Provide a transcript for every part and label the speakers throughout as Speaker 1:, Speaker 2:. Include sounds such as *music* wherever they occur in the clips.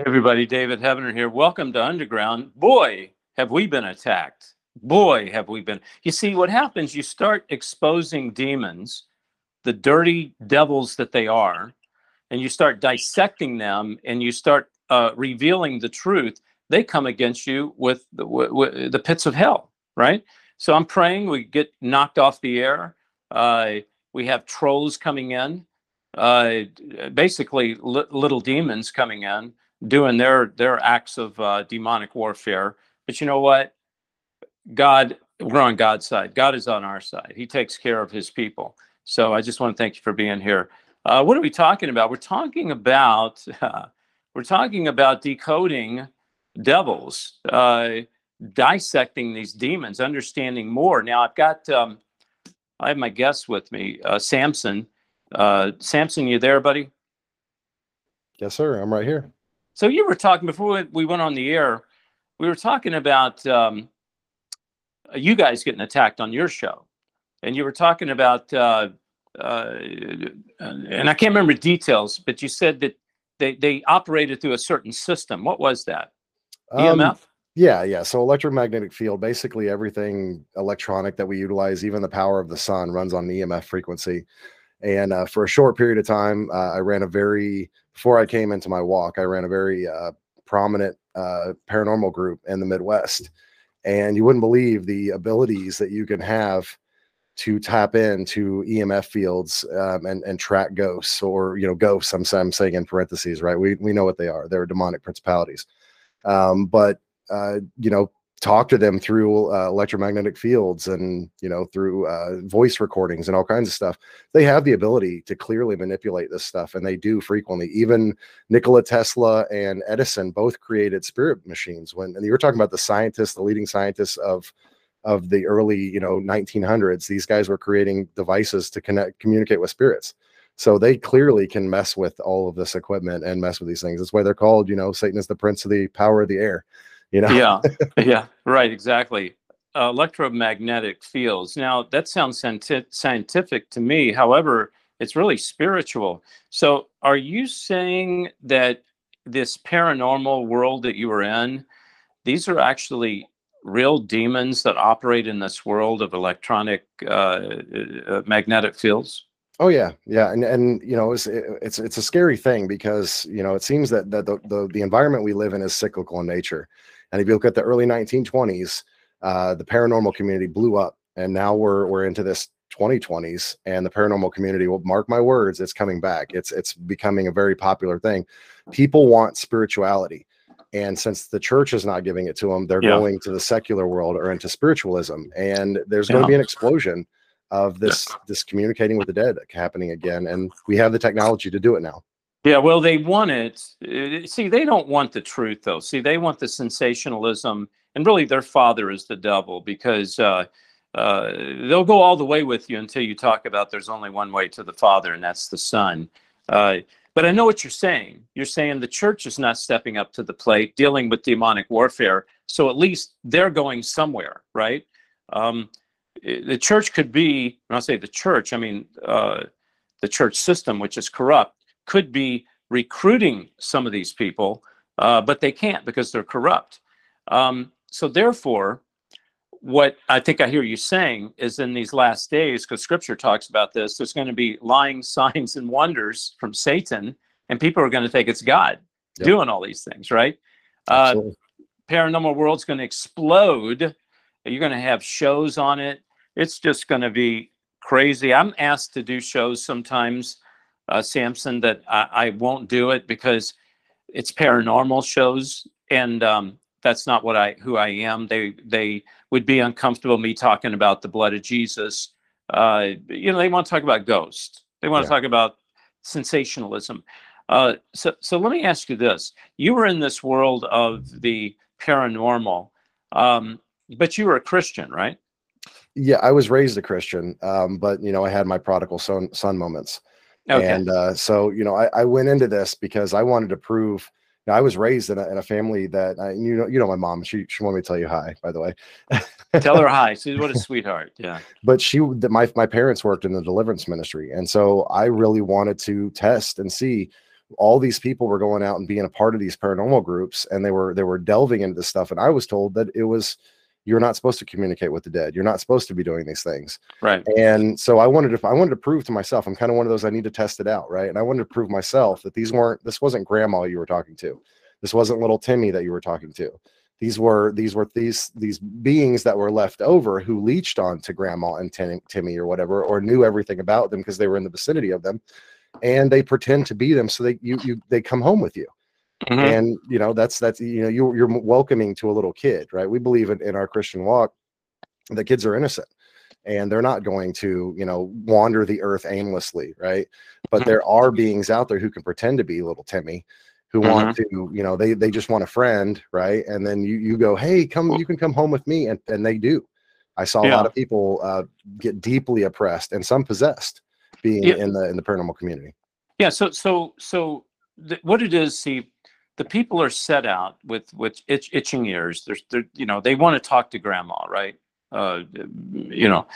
Speaker 1: Everybody, David Heavener here. Welcome to Underground. Boy, have we been attacked. Boy, have we been. You see, what happens, you start exposing demons, the dirty devils that they are, and you start dissecting them and you start uh, revealing the truth. They come against you with the, with the pits of hell, right? So I'm praying we get knocked off the air. Uh, we have trolls coming in, uh, basically li- little demons coming in doing their their acts of uh, demonic warfare. But you know what? God, we're on God's side. God is on our side. He takes care of His people. So I just want to thank you for being here. Uh, what are we talking about? We're talking about uh, *laughs* we're talking about decoding devils, uh, dissecting these demons, understanding more. Now I've got um, I have my guest with me, uh, Sampson. Uh, Sampson, you there, buddy?
Speaker 2: Yes, sir. I'm right here.
Speaker 1: So you were talking before we went on the air. We were talking about um, you guys getting attacked on your show, and you were talking about, uh, uh, and I can't remember details, but you said that they they operated through a certain system. What was that? EMF. Um,
Speaker 2: yeah, yeah. So electromagnetic field, basically everything electronic that we utilize, even the power of the sun, runs on EMF frequency. And uh, for a short period of time, uh, I ran a very before I came into my walk, I ran a very uh, prominent uh, paranormal group in the Midwest. And you wouldn't believe the abilities that you can have to tap into EMF fields um, and and track ghosts or you know ghosts. I'm, I'm saying in parentheses, right? We we know what they are. They're demonic principalities. Um, but uh, you know, talk to them through uh, electromagnetic fields and you know through uh, voice recordings and all kinds of stuff. They have the ability to clearly manipulate this stuff and they do frequently. Even nikola tesla and edison both created spirit machines when and you were talking about the scientists the leading scientists of of the early you know 1900s these guys were creating devices to connect communicate with spirits. So they clearly can mess with all of this equipment and mess with these things. That's why they're called you know satan is the prince of the power of the air you know?
Speaker 1: Yeah. *laughs* Yeah. Right. Exactly. Uh, electromagnetic fields. Now that sounds scientific to me. However it's really spiritual. So are you saying that this paranormal world that you were in these are actually real demons that operate in this world of electronic uh, uh, magnetic fields?
Speaker 2: Oh yeah, yeah, and and you know it's it's it's a scary thing because you know it seems that that the, the the environment we live in is cyclical in nature, and if you look at the early 1920s, uh, the paranormal community blew up, and now we're we're into this 2020s, and the paranormal community will mark my words, it's coming back. It's it's becoming a very popular thing. People want spirituality, and since the church is not giving it to them, they're yeah. going to the secular world or into spiritualism, and there's yeah. going to be an explosion of this this communicating with the dead happening again, and we have the technology to do it now.
Speaker 1: Yeah, well, they want it. Uh, see, they don't want the truth, though. See, they want the sensationalism, and really, their father is the devil because uh, uh, they'll go all the way with you until you talk about there's only one way to the Father, and that's the Son. Uh, but I know what you're saying. You're saying the church is not stepping up to the plate, dealing with demonic warfare. So at least they're going somewhere, right? Um, the church could be, when I say the church, I mean uh, the church system, which is corrupt could be recruiting some of these people, uh, but they can't because they're corrupt. Um, so therefore, what I think I hear you saying is in these last days, because scripture talks about this, there's going to be lying *laughs* signs and wonders from Satan, and people are going to think it's God yep. doing all these things, right? Uh, paranormal world's going to explode. You're going to have shows on it. It's just going to be crazy. I'm asked to do shows sometimes uh, Sampson, that I, I, won't do it because it's paranormal shows, and um, that's not what I who I am. They they would be uncomfortable me talking about the blood of Jesus. Uh, you know, they want to talk about ghosts. They want yeah. to talk about sensationalism. Uh, so so let me ask you this: You were in this world of the paranormal, um, but you were a Christian, right?
Speaker 2: Yeah, I was raised a Christian, um, but you know, I had my prodigal son son moments. Okay. And uh, so, you know, I, I, went into this because I wanted to prove. You know, I was raised in a, in a family that I, you know, you know, my mom. She she wanted me to tell you hi, by the way.
Speaker 1: tell her *laughs* hi. She's what a sweetheart. Yeah.
Speaker 2: But she, my my parents worked in the deliverance ministry, and so I really wanted to test and see all these people were going out and being a part of these paranormal groups and they were they were delving into this stuff and i was told that it was you're not supposed to communicate with the dead. You're not supposed to be doing these things.
Speaker 1: Right.
Speaker 2: and so i wanted to i wanted to prove to myself i'm kind of one of those i need to test it out right? And i wanted to prove myself that these weren't this wasn't grandma you were talking to. This wasn't little timmy that you were talking to. These were these were these these beings that were left over who leached on to grandma and Tim, timmy or whatever or knew everything about them because they were in the vicinity of them. And they pretend to be them so they you you they come home with you
Speaker 1: Mhm.
Speaker 2: and you know that's that's you know you, you're welcoming to a little kid right we believe in, in our christian walk that kids are innocent and they're not going to you know wander the earth aimlessly right but
Speaker 1: Mhm.
Speaker 2: there are beings out there who can pretend to be little timmy who want to you know they they just want a friend right and then you you go hey come you can come home with me and and they do i saw a
Speaker 1: Yeah.
Speaker 2: lot of people uh, get deeply oppressed and some possessed being
Speaker 1: Yeah.
Speaker 2: in the in the paranormal community
Speaker 1: Yeah. So so so th- what it is, see, the people are set out with with itch, itching ears. There's they're you know they want to talk to grandma, right? Uh, you know,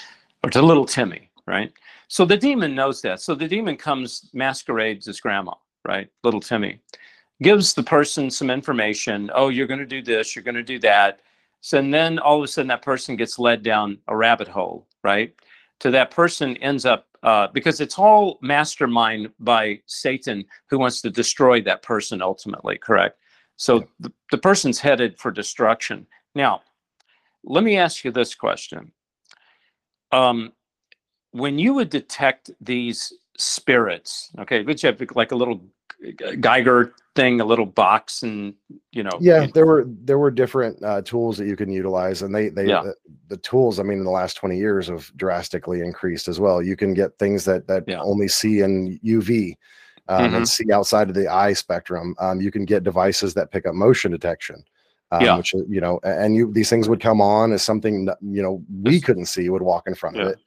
Speaker 1: or to little Timmy, right? So the demon knows that. So the demon comes masquerades as grandma, right? Little Timmy gives the person some information. Oh, you're going to do this. You're going to do that. So and then all of a sudden that person gets led down a rabbit hole, right? To that person ends up uh, because it's all mastermind by Satan who wants to destroy that person ultimately, correct? So
Speaker 2: Yeah.
Speaker 1: the, the person's headed for destruction. Now, let me ask you this question. Um, when you would detect these spirits, okay, which have like a little Geiger thing, a little box, and you know,
Speaker 2: yeah there were there were different uh, tools that you can utilize and they they
Speaker 1: Yeah.
Speaker 2: the, the tools i mean in the last 20 years have drastically increased as well you can get things that that
Speaker 1: Yeah.
Speaker 2: only see in uv um,
Speaker 1: Mhm.
Speaker 2: and see outside of the eye spectrum um, you can get devices that pick up motion detection um,
Speaker 1: Yeah.
Speaker 2: which you know and you these things would come on as something that you know we couldn't see would walk in front of it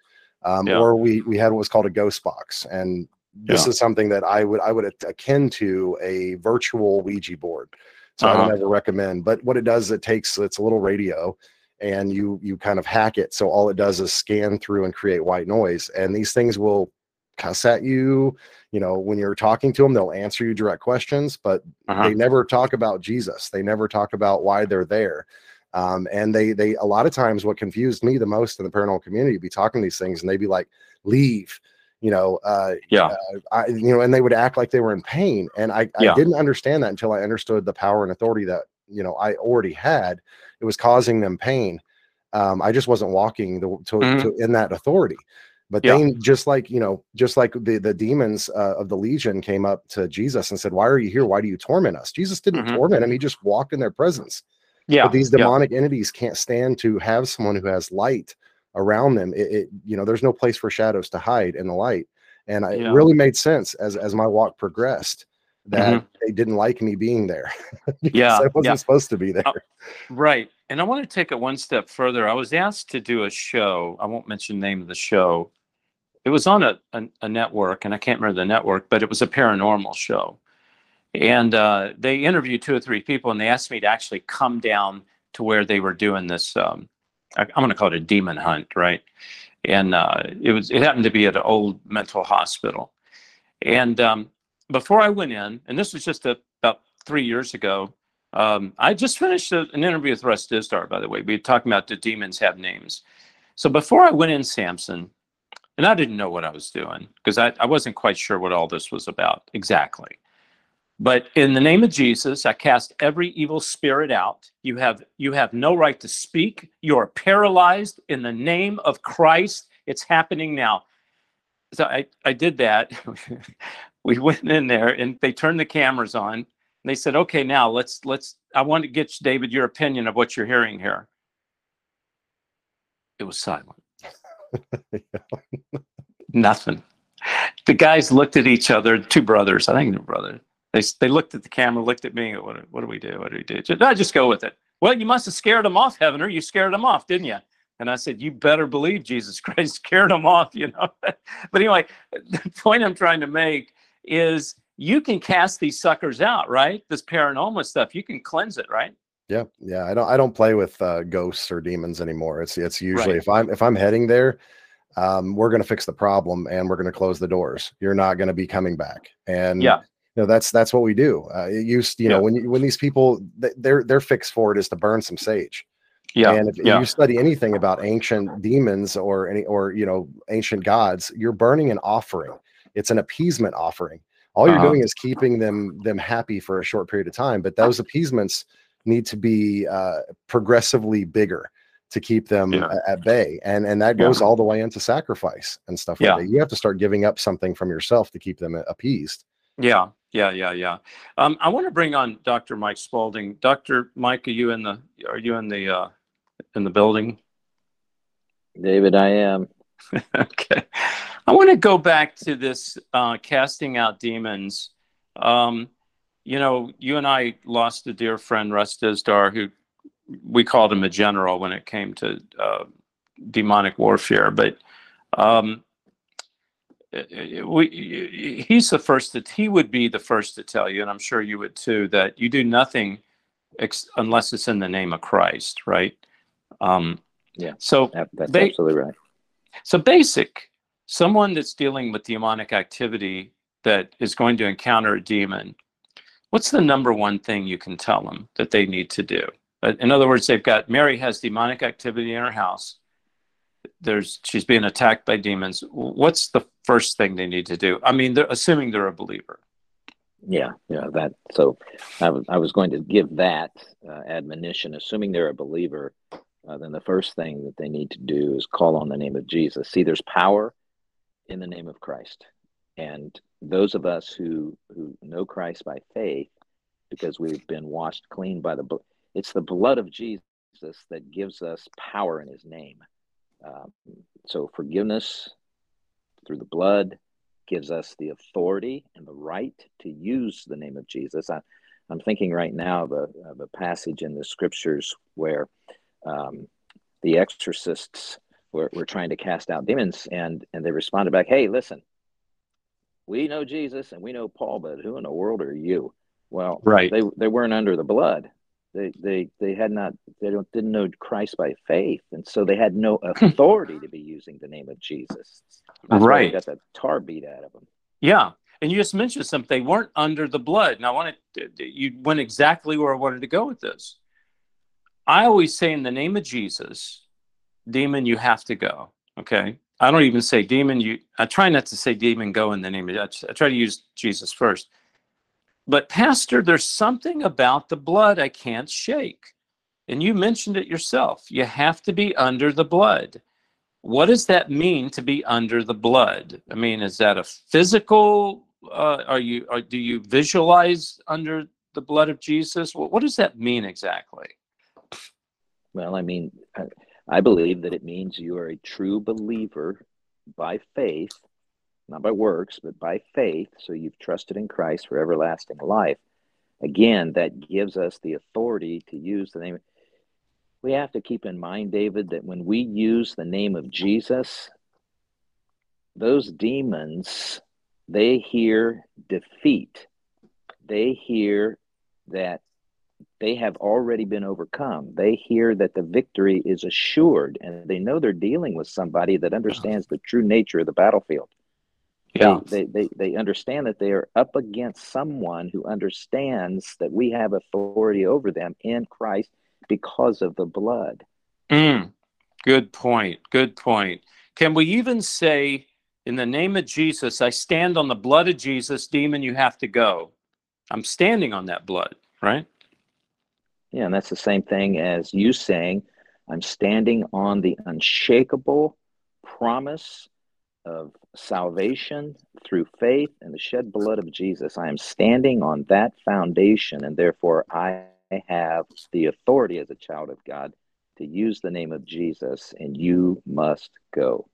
Speaker 2: um,
Speaker 1: Yeah.
Speaker 2: or we we had what was called a ghost box and this
Speaker 1: Yeah.
Speaker 2: is something that i would i would akin to a virtual ouija board so I
Speaker 1: Uh-huh.
Speaker 2: don't ever recommend. But what it does, it takes it's a little radio, and you you kind of hack it. So all it does is scan through and create white noise, and these things will cuss at you. You know, when you're talking to them, they'll answer you direct questions, but
Speaker 1: Uh-huh.
Speaker 2: they never talk about Jesus. They never talk about why they're there. Um, and they they a lot of times what confused me the most in the paranormal community be talking these things, and they'd be like, "Leave." You know, uh,
Speaker 1: yeah,
Speaker 2: I, you know, and they would act like they were in pain. And I,
Speaker 1: Yeah.
Speaker 2: I didn't understand that until I understood the power and authority that, you know, I already had. It was causing them pain. Um, I just wasn't walking the, to,
Speaker 1: Mhm.
Speaker 2: to, in that authority. But
Speaker 1: Yeah.
Speaker 2: they just like, you know, just like the, the demons uh, of the legion came up to Jesus and said, why are you here? Why do you torment us? Jesus didn't
Speaker 1: Mhm.
Speaker 2: torment him. He just walked in their presence
Speaker 1: yeah.
Speaker 2: but these
Speaker 1: yeah.
Speaker 2: demonic entities can't stand to have someone who has light around them it, it you know there's no place for shadows to hide in the light and I,
Speaker 1: Yeah.
Speaker 2: it really made sense as as my walk progressed that
Speaker 1: Mhm.
Speaker 2: they didn't like me being there *laughs*
Speaker 1: Yeah,
Speaker 2: i wasn't
Speaker 1: yeah.
Speaker 2: supposed to be there
Speaker 1: Oh, Right. And I want to take it one step further. I was asked to do a show. I won't mention the name of the show. It was on a, a, a network, and I can't remember the network, but it was a paranormal show. And uh, they interviewed two or three people, and they asked me to actually come down to where they were doing this. Um, I'm going to call it a demon hunt, right? And uh, it was it happened to be at an old mental hospital. And um, before I went in, and this was just a, about three years ago, um, I just finished a, an interview with Russ Dizdar, by the way. We were talking about the demons have names. So before I went in, Sampson, and I didn't know what I was doing because I, I wasn't quite sure what all this was about exactly. But in the name of Jesus, I cast every evil spirit out. You have you have no right to speak. You are paralyzed in the name of Christ. It's happening now. So I, I did that. *laughs* we went in there and they turned the cameras on and they said, okay, now let's let's I want to get David your opinion of what you're hearing here. It was silent. *laughs* Nothing. The guys looked at each other, two brothers, I think they're brothers. They, they looked at the camera, looked at me. What, what do we do? What do we do? Just, I just go with it. Well, you must have scared them off, Heavener. You scared them off, didn't you? And I said, you better believe Jesus *laughs* Christ scared them off, you know. *laughs* but anyway, the point I'm trying to make is you can cast these suckers out, right? This paranormal stuff, you can cleanse it, right?
Speaker 2: yeah yeah i don't i don't play with uh, ghosts or demons anymore it's it's usually
Speaker 1: Right.
Speaker 2: if i'm if i'm heading there um, we're going to fix the problem and we're going to close the doors you're not going to be coming back and
Speaker 1: Yeah.
Speaker 2: You know that's that's what we do uh it used you
Speaker 1: Yeah.
Speaker 2: know when you, when these people th- their their fix for it is to burn some sage
Speaker 1: Yeah.
Speaker 2: and if
Speaker 1: yeah.
Speaker 2: you study anything about ancient demons or any or you know ancient gods you're burning an offering it's an appeasement offering all you're
Speaker 1: Uh-huh.
Speaker 2: doing is keeping them them happy for a short period of time but those appeasements need to be uh progressively bigger to keep them
Speaker 1: Yeah.
Speaker 2: a- at bay and and that
Speaker 1: Yeah.
Speaker 2: goes all the way into sacrifice and stuff like
Speaker 1: Yeah.
Speaker 2: that you have to start giving up something from yourself to keep them appeased
Speaker 1: Yeah, yeah, yeah, yeah. Um, I want to bring on Dr. Mike Spalding. Dr. Mike, are you in the are you in the uh, in the building?
Speaker 3: David, I am. *laughs*
Speaker 1: okay. I want to go back to this uh, casting out demons. Um, you know, you and I lost a dear friend, Russ Dizdar, who we called him a general when it came to uh, demonic warfare. But um, we, he's the first that he would be the first to tell you, and I'm sure you would too, that you do nothing ex- unless it's in the name of Christ, right? Um,
Speaker 3: Yeah.
Speaker 1: So
Speaker 3: That- That's
Speaker 1: They-
Speaker 3: absolutely right.
Speaker 1: so basic, someone that's dealing with demonic activity that is going to encounter a demon, what's the number one thing you can tell them that they need to do? Uh, In other words, they've got Mary has demonic activity in her house. There's she's being attacked by demons. What's the first thing they need to do? I mean, they're assuming they're a believer.
Speaker 3: Yeah, yeah. That. So, I was I was going to give that uh, admonition, assuming they're a believer. Uh, then the first thing that they need to do is call on the name of Jesus. See, there's power in the name of Christ, and those of us who who know Christ by faith, because we've been washed clean by the. It's the blood of Jesus that gives us power in His name. Um, so forgiveness through the blood gives us the authority and the right to use the name of Jesus. I, I'm thinking right now of a, of a passage in the scriptures where um, the exorcists were, were trying to cast out demons, and, and they responded back, Hey, listen, we know Jesus and we know Paul, but who in the world are you? Well,
Speaker 1: Right.
Speaker 3: they, they weren't under the blood. They, they, they had not, they don't, didn't know Christ by faith. And so they had no *laughs* authority to be using the name of Jesus. That's
Speaker 1: Right.
Speaker 3: They got the tar beat out of them.
Speaker 1: Yeah. And you just mentioned something. They weren't under the blood. And I wanted you went exactly where I wanted to go with this. I always say, in the name of Jesus, demon, you have to go. Okay. I don't even say demon. You. I try not to say demon. Go in the name of. I I try to use Jesus first. But pastor, there's something about the blood I can't shake, and you mentioned it yourself. You have to be under the blood. What does that mean to be under the blood? I mean is that a physical uh, are you or do you visualize under the blood of jesus? What, what does that mean exactly?
Speaker 3: Well, I mean, I believe that it means you are a true believer by faith, not by works, but by faith. So you've trusted in Christ for everlasting life. Again, that gives us the authority to use the name. We have to keep in mind, David, that when we use the name of Jesus, those demons, they hear defeat. They hear that they have already been overcome. They hear that the victory is assured, and they know they're dealing with somebody that understands the true nature of the battlefield.
Speaker 1: Yeah.
Speaker 3: They, they, they, understand that they are up against someone who understands that we have authority over them in Christ because of the blood.
Speaker 1: Mm, good point. Good point. Can we even say in the name of jesus i stand on the blood of jesus demon you have to go. I'm standing on that blood right?
Speaker 3: Yeah, and that's the same thing as you saying, I'm standing on the unshakable promise of salvation through faith and the shed blood of Jesus. I am standing on that foundation, and therefore I have the authority as a child of God to use the name of Jesus, and you must go.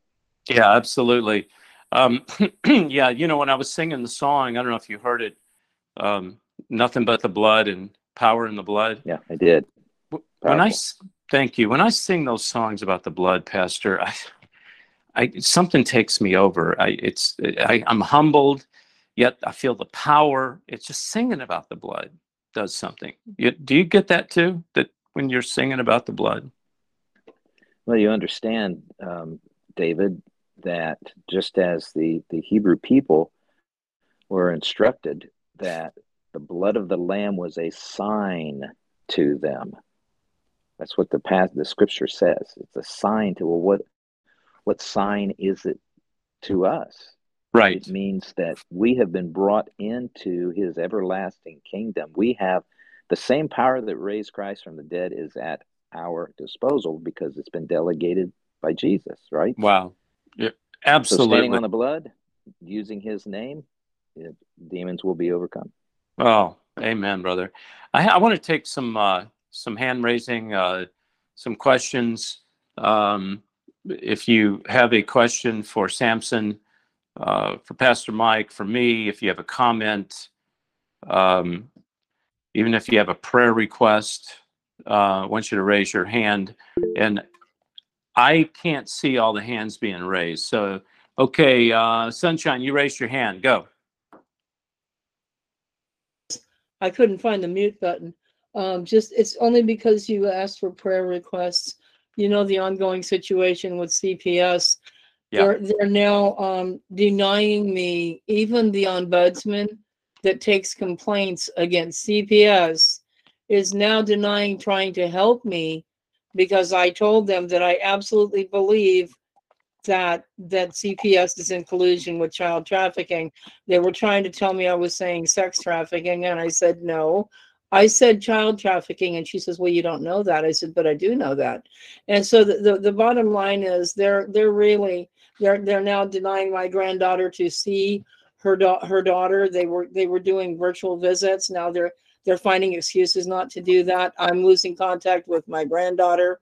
Speaker 1: Yeah, absolutely. Um, *clears throat* yeah, you know, when I was singing the song, I don't know if you heard it, um, nothing but the blood and power in the blood.
Speaker 3: Yeah, I did.
Speaker 1: W- When I thank you, when I sing those songs about the blood, Pastor, I, I something takes me over. I it's I, I'm humbled, yet I feel the power. It's just singing about the blood does something. You, do you get that too? That when you're singing about the blood?
Speaker 3: Well, you understand, um, David, that just as the, the Hebrew people were instructed that the blood of the lamb was a sign to them. That's what the past the scripture says. It's a sign to well, what what sign is it to us?
Speaker 1: Right.
Speaker 3: It means that we have been brought into his everlasting kingdom. We have the same power that raised Christ from the dead is at our disposal because it's been delegated by Jesus, right?
Speaker 1: Wow. Yeah,
Speaker 3: So
Speaker 1: absolutely.
Speaker 3: standing on the blood, using his name, it, demons will be overcome.
Speaker 1: Oh, amen, brother. I, I want to take some uh, some hand raising, uh, some questions. Um, if you have a question for Sampson, uh, for Pastor Mike, for me, if you have a comment, um, even if you have a prayer request, uh, I want you to raise your hand. And I can't see all the hands being raised. So, okay, uh, Sunshine, you raised your hand. Go.
Speaker 4: I couldn't find the mute button. Um, just, it's only because you asked for prayer requests. You know, the ongoing situation with CPS.
Speaker 1: Yeah.
Speaker 4: They're, they're now, um, denying me, even the ombudsman that takes complaints against CPS is now denying trying to help me because I told them that I absolutely believe that, that CPS is in collusion with child trafficking. They were trying to tell me I was saying sex trafficking, and I said, no. I said child trafficking, and she says, well, you don't know that. I said, but I do know that. And so the, the, the bottom line is they're, they're really, they're, they're now denying my granddaughter to see her da- her daughter. They were, they were doing virtual visits. Now they're, they're finding excuses not to do that. I'm losing contact with my granddaughter.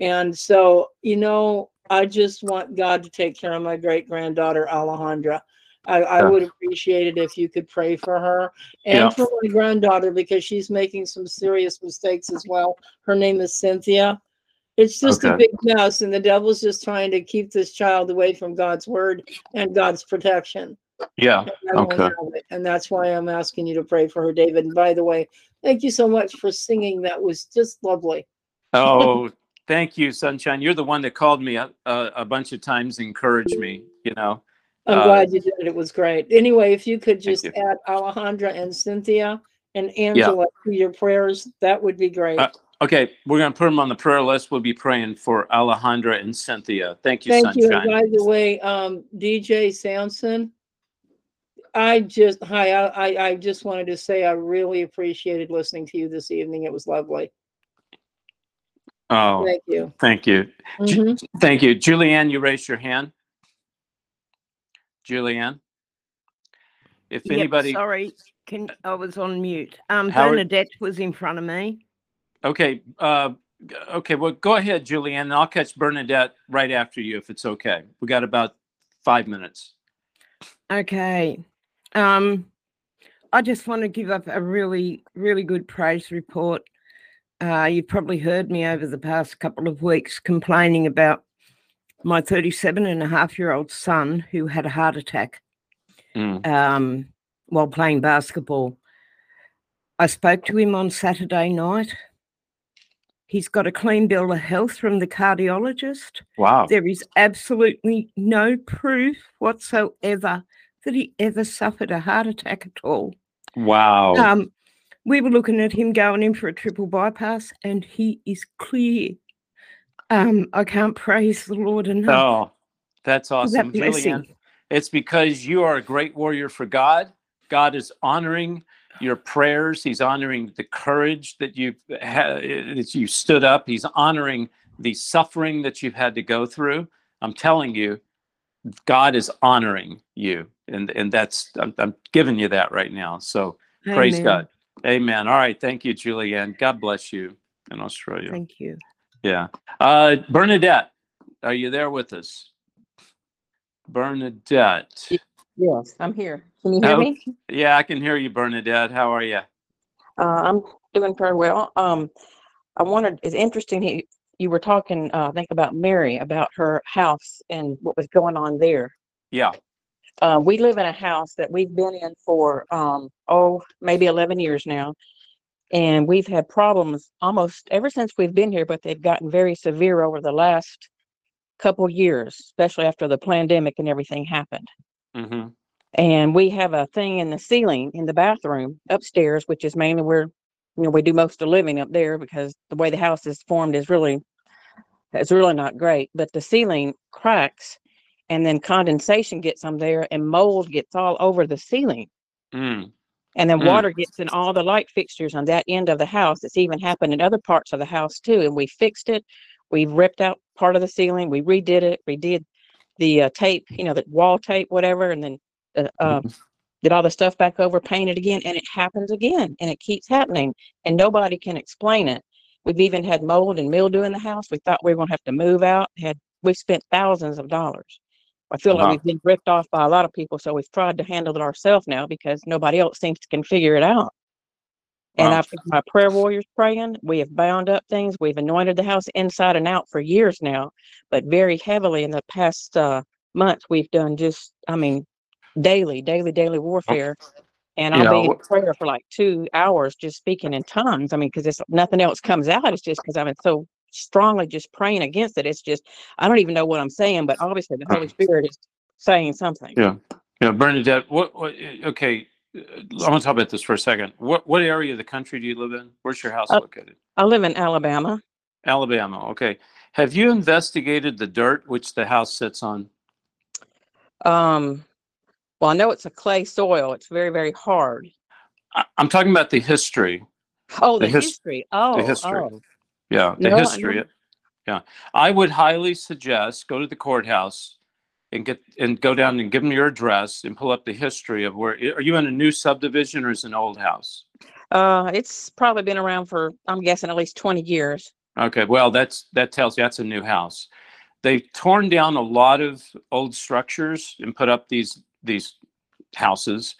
Speaker 4: And so, you know, I just want God to take care of my great granddaughter, Alejandra. I, I would appreciate it if you could pray for her and
Speaker 1: Yeah.
Speaker 4: for my granddaughter because she's making some serious mistakes as well. Her name is Cynthia. It's just a big mess, and the devil's just trying to keep this child away from God's word and God's protection.
Speaker 1: Yeah.
Speaker 4: And
Speaker 1: Okay.
Speaker 4: And that's why I'm asking you to pray for her, David. And by the way, thank you so much for singing. That was just lovely.
Speaker 1: Oh, *laughs* thank you, Sunshine. You're the one that called me a, a, a bunch of times, encouraged me. You know.
Speaker 4: I'm
Speaker 1: Uh,
Speaker 4: glad you did it. It was great. Anyway, if you could just
Speaker 1: you.
Speaker 4: add Alejandra and Cynthia and Angela to your prayers, that would be great.
Speaker 1: Uh, Okay, we're gonna put them on the prayer list. We'll be praying for Alejandra and Cynthia. Thank you,
Speaker 4: Thank you. And by the way, um, DJ Sampson, I just, hi, I, I, just wanted to say I really appreciated listening to you this evening. It was lovely.
Speaker 1: Oh,
Speaker 4: Thank you.
Speaker 1: thank you. Ju-
Speaker 4: Mhm.
Speaker 1: Thank you. Julianne, you raised your hand. Julianne? If
Speaker 5: Yep,
Speaker 1: anybody,
Speaker 5: sorry, can I was on mute. Um,
Speaker 1: Howard-
Speaker 5: Bernadette was in front of me.
Speaker 1: okay, uh, okay, well, go ahead, Julianne, and I'll catch Bernadette right after you if it's okay. We got about five minutes.
Speaker 5: Okay. Um, I just want to give up a really, really good praise report. Uh, you've probably heard me over the past couple of weeks complaining about my 37 and a half year old son who had a heart attack
Speaker 1: Mm,
Speaker 5: um, while playing basketball. I spoke to him on Saturday night. He's got a clean bill of health from the cardiologist.
Speaker 1: Wow.
Speaker 5: There is absolutely no proof whatsoever that he ever suffered a heart attack at all.
Speaker 1: Wow.
Speaker 5: Um, we were looking at him going in for a triple bypass, and he is clear. Um, I can't praise the Lord enough
Speaker 1: Oh, that's
Speaker 5: that
Speaker 1: awesome. Julianne, it's because you are a great warrior for God. God is honoring your prayers. He's honoring the courage that you've had, that you stood up. He's honoring the suffering that you've had to go through. I'm telling you, God is honoring you, and and that's I'm, I'm giving you that right now. So praise God, Amen. All right, thank you, Julianne. God bless you in Australia.
Speaker 5: Thank you.
Speaker 1: Yeah. Uh, Bernadette, are you there with us? Bernadette.
Speaker 6: Yes, I'm here. Can you hear me?
Speaker 1: Yeah, I can hear you, Bernadette. How are you?
Speaker 6: Uh, I'm doing very well. Um, I wanted, it's interesting, he, you were talking, uh, I think about Mary, about her house and what was going on there.
Speaker 1: Yeah.
Speaker 6: Uh, we live in a house that we've been in for, um, oh, maybe 11 years now. And we've had problems almost ever since we've been here, but they've gotten very severe over the last couple years, especially after the pandemic and everything happened.
Speaker 1: hmm
Speaker 6: And we have a thing in the ceiling in the bathroom upstairs, which is mainly where, you know, we do most of the living up there because the way the house is formed is really, it's really not great. But the ceiling cracks and then condensation gets on there and mold gets all over the ceiling.
Speaker 1: Mm.
Speaker 6: And then
Speaker 1: Mm.
Speaker 6: water gets in all the light fixtures on that end of the house. It's even happened in other parts of the house too. And we fixed it. We ripped out part of the ceiling. We redid it. We did the uh, tape, you know, the wall tape, whatever, and then uh, uh, did all the stuff back over, painted again, and it happens again, and it keeps happening, and nobody can explain it. We've even had mold and mildew in the house. We thought we were going to have to move out. Had we've spent thousands of dollars. I feel like we've been ripped off by a lot of people, so we've tried to handle it ourselves now because nobody else seems to can figure it out. And
Speaker 1: Wow.
Speaker 6: I've got my prayer warriors praying. We have bound up things. We've anointed the house inside and out for years now, but very heavily in the past uh, month, we've done just, I mean, daily, daily, daily warfare. And I'll be in prayer for like two hours just speaking in tongues. I mean, because it's nothing else comes out. It's just because I've been so strongly just praying against it. It's just, I don't even know what I'm saying, but obviously the Holy Spirit is saying something.
Speaker 1: Yeah. Yeah, Bernadette, what, what, uh, okay, I want to talk about this for a second. What, what area of the country do you live in? Where's your house
Speaker 6: Uh,
Speaker 1: located?
Speaker 6: I live in Alabama.
Speaker 1: Alabama, okay. Have you investigated the dirt which the house sits on?
Speaker 6: Um, well, I know it's a clay soil. It's very, very hard.
Speaker 1: I, I'm talking about the history.
Speaker 6: Oh, the,
Speaker 1: The his-
Speaker 6: history. Oh, the
Speaker 1: history.
Speaker 6: oh.
Speaker 1: Yeah, the
Speaker 6: No, I
Speaker 1: history. Yeah. I would highly suggest go to the courthouse and get, and go down and give them your address and pull up the history of where, are you in a new subdivision or is it an old house?
Speaker 6: Uh, it's probably been around for, I'm guessing at least 20 years.
Speaker 1: Okay, well, that's, that tells you that's a new house. They've torn down a lot of old structures and put up these, these houses.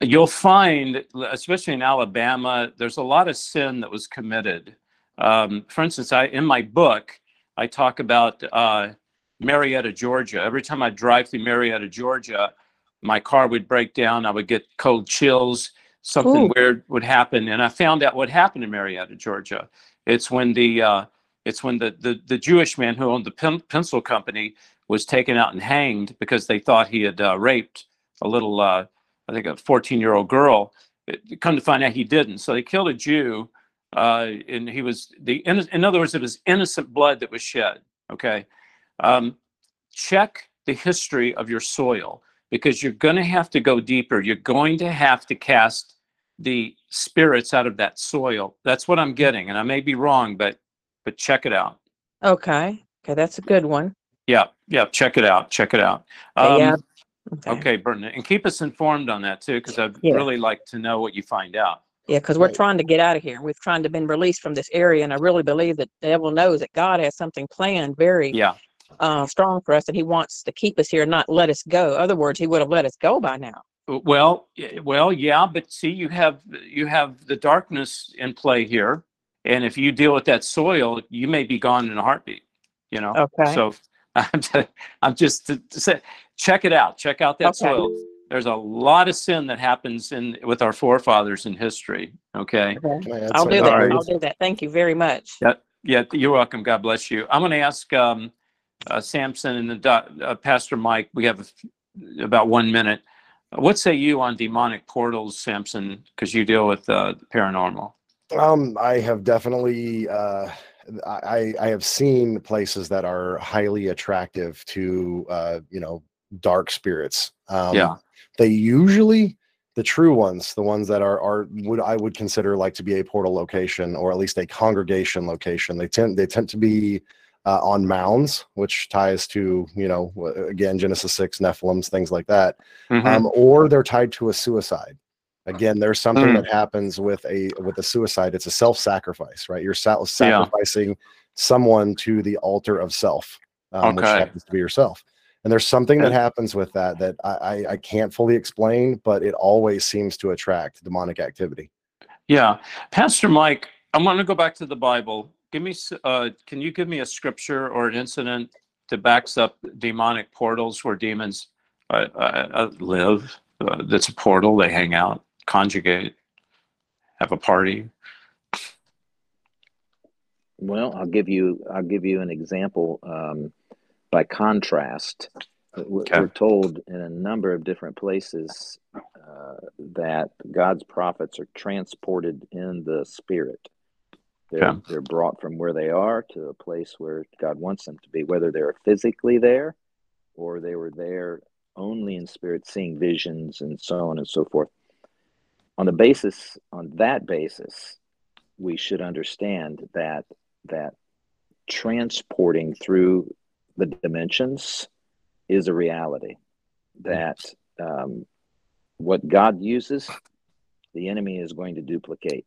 Speaker 1: You'll find, especially in Alabama, there's a lot of sin that was committed. Um, for instance, I, in my book, I talk about, uh, Marietta, Georgia. Every time I drive through Marietta, Georgia, my car would break down. I would get cold chills. Something
Speaker 6: Ooh.
Speaker 1: weird would happen, and I found out what happened in Marietta, Georgia. It's when the uh, it's when the, the the Jewish man who owned the pen, pencil company was taken out and hanged because they thought he had uh, raped a little, uh, I think, a 14 year old girl. It, come to find out, he didn't. So they killed a Jew, uh, and he was the in, in other words, it was innocent blood that was shed. Okay, um, check the history of your soil because you're going to have to go deeper. You're going to have to cast the spirits out of that soil. That's what I'm getting, and I may be wrong, but but check it out.
Speaker 6: Okay. Okay. That's a good one.
Speaker 1: Yeah, yeah, check it out. Check it out.
Speaker 6: Okay, yeah.
Speaker 1: Um, okay, Bernadette, and keep us informed on that too, because I'd
Speaker 6: Yeah.
Speaker 1: really like to know what you find out.
Speaker 6: Yeah, because we're
Speaker 2: Right.
Speaker 6: trying to get out of here. We've trying to been released from this area, and I really believe that the devil knows that God has something planned very
Speaker 1: Yeah,
Speaker 6: uh, strong for us, and He wants to keep us here, and not let us go. Other words, He would have let us go by now.
Speaker 1: Well, y- well, yeah, but see, you have you have the darkness in play here, and if you deal with that soil, you may be gone in a heartbeat. You know.
Speaker 6: Okay.
Speaker 1: So *laughs* I'm just, I'm just to, to say, check it out. Check out that
Speaker 6: Okay.
Speaker 1: soil. There's a lot of sin that happens in with our forefathers in history. Okay.
Speaker 6: Okay.
Speaker 2: I add
Speaker 6: I'll do that.
Speaker 1: Alright.
Speaker 6: I'll do that. Thank you very much.
Speaker 1: Yeah, yeah, you're welcome. God bless you. I'm going to ask um, uh, Sampson and the doc- uh, Pastor Mike. We have a f- about one minute. What say you on demonic portals, Sampson? Because you deal with uh, paranormal.
Speaker 2: Um, I have definitely uh I I have seen places that are highly attractive to uh, you know, dark spirits. Um
Speaker 1: Yeah.
Speaker 2: They usually the true ones, the ones that are are would I would consider like to be a portal location or at least a congregation location. They tend they tend to be uh, on mounds, which ties to you know again Genesis six Nephilims things like that
Speaker 1: Mhm.
Speaker 2: um, or they're tied to a suicide. Again, there's something
Speaker 1: Mm.
Speaker 2: that happens with a with a suicide. It's a self-sacrifice, right? You're sa- sacrificing someone to the altar of self, um, which happens to be yourself. And there's something that happens with that that I, I, I can't fully explain, but it always seems to attract demonic activity.
Speaker 1: yeah, Pastor Mike. I want to go back to the Bible. Give me. Uh, can you give me a scripture or an incident that backs up demonic portals where demons uh, uh, uh, live? Uh, that's a portal. They hang out, conjugate, have a party.
Speaker 3: Well, I'll give you I'll give you an example. Um, by contrast, We're,
Speaker 1: Okay.
Speaker 3: we're told in a number of different places uh, that God's prophets are transported in the spirit. They're, they're brought from where they are to a place where God wants them to be, whether they're physically there or they were there only in spirit, seeing visions and so on and so forth. On the basis, on that basis, we should understand that that transporting through the dimensions is a reality that um, what God uses, the enemy is going to duplicate.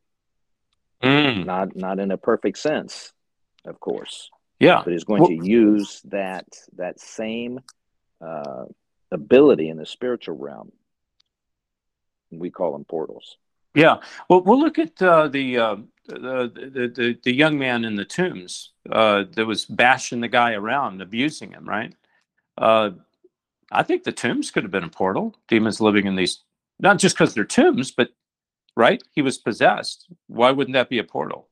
Speaker 1: Mm,
Speaker 3: Not not in a perfect sense, of course,
Speaker 1: yeah.
Speaker 3: but is going
Speaker 1: Well-
Speaker 3: to use that that same uh, ability in the spiritual realm. We call them portals.
Speaker 1: Yeah. Well, we'll look at uh, the, uh, the, the the young man in the tombs uh, that was bashing the guy around, abusing him. Right. Uh, I think the tombs could have been a portal. Demons living in these, not just because they're tombs, but right. He was possessed. Why wouldn't that be a portal?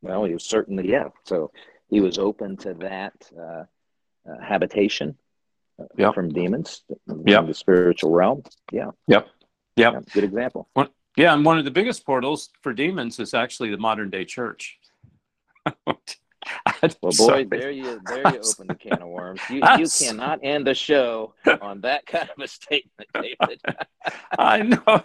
Speaker 3: Well, he was certainly yeah. So he was open to that uh, uh, habitation uh,
Speaker 1: Yep.
Speaker 3: from demons
Speaker 1: Yep.
Speaker 3: the spiritual realm. Yeah.
Speaker 1: Yep. Yep.
Speaker 3: Yeah, good example.
Speaker 1: Yeah, and one of the biggest portals for demons is actually the modern day church. *laughs*
Speaker 3: Well, boy, there you there you open the can of worms. You you cannot end the show on that kind of a statement, *laughs* David.
Speaker 1: I know.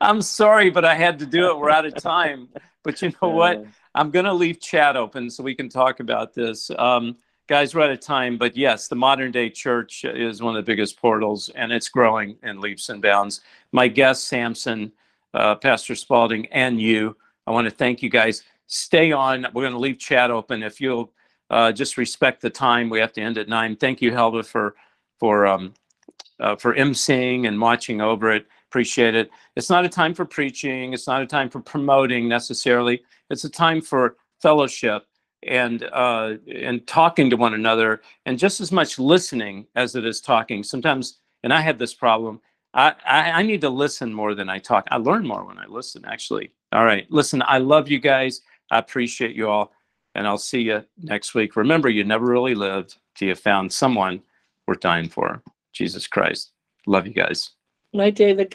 Speaker 1: I'm sorry, but I had to do it. We're out of time. But you know what? *laughs* I'm going to leave chat open so we can talk about this. Um, guys, we're out of time. But yes, the modern day church is one of the biggest portals and it's growing in leaps and bounds. My guest, Sampson, uh, Pastor Spalding, and you, I want to thank you guys. Stay on. We're going to leave chat open. If you'll uh, just respect the time, we have to end at nine. Thank you, Helva, for for um, uh, for emceeing and watching over it. Appreciate it. It's not a time for preaching. It's not a time for promoting necessarily. It's a time for fellowship and uh, and talking to one another, and just as much listening as it is talking. Sometimes, and I have this problem. I, I I need to listen more than I talk. I learn more when I listen. Actually. All right. Listen. I love you guys. I appreciate you all, and I'll see you next week. Remember, you never really lived till you found someone worth dying for. Jesus Christ. Love you guys.
Speaker 4: Night, David.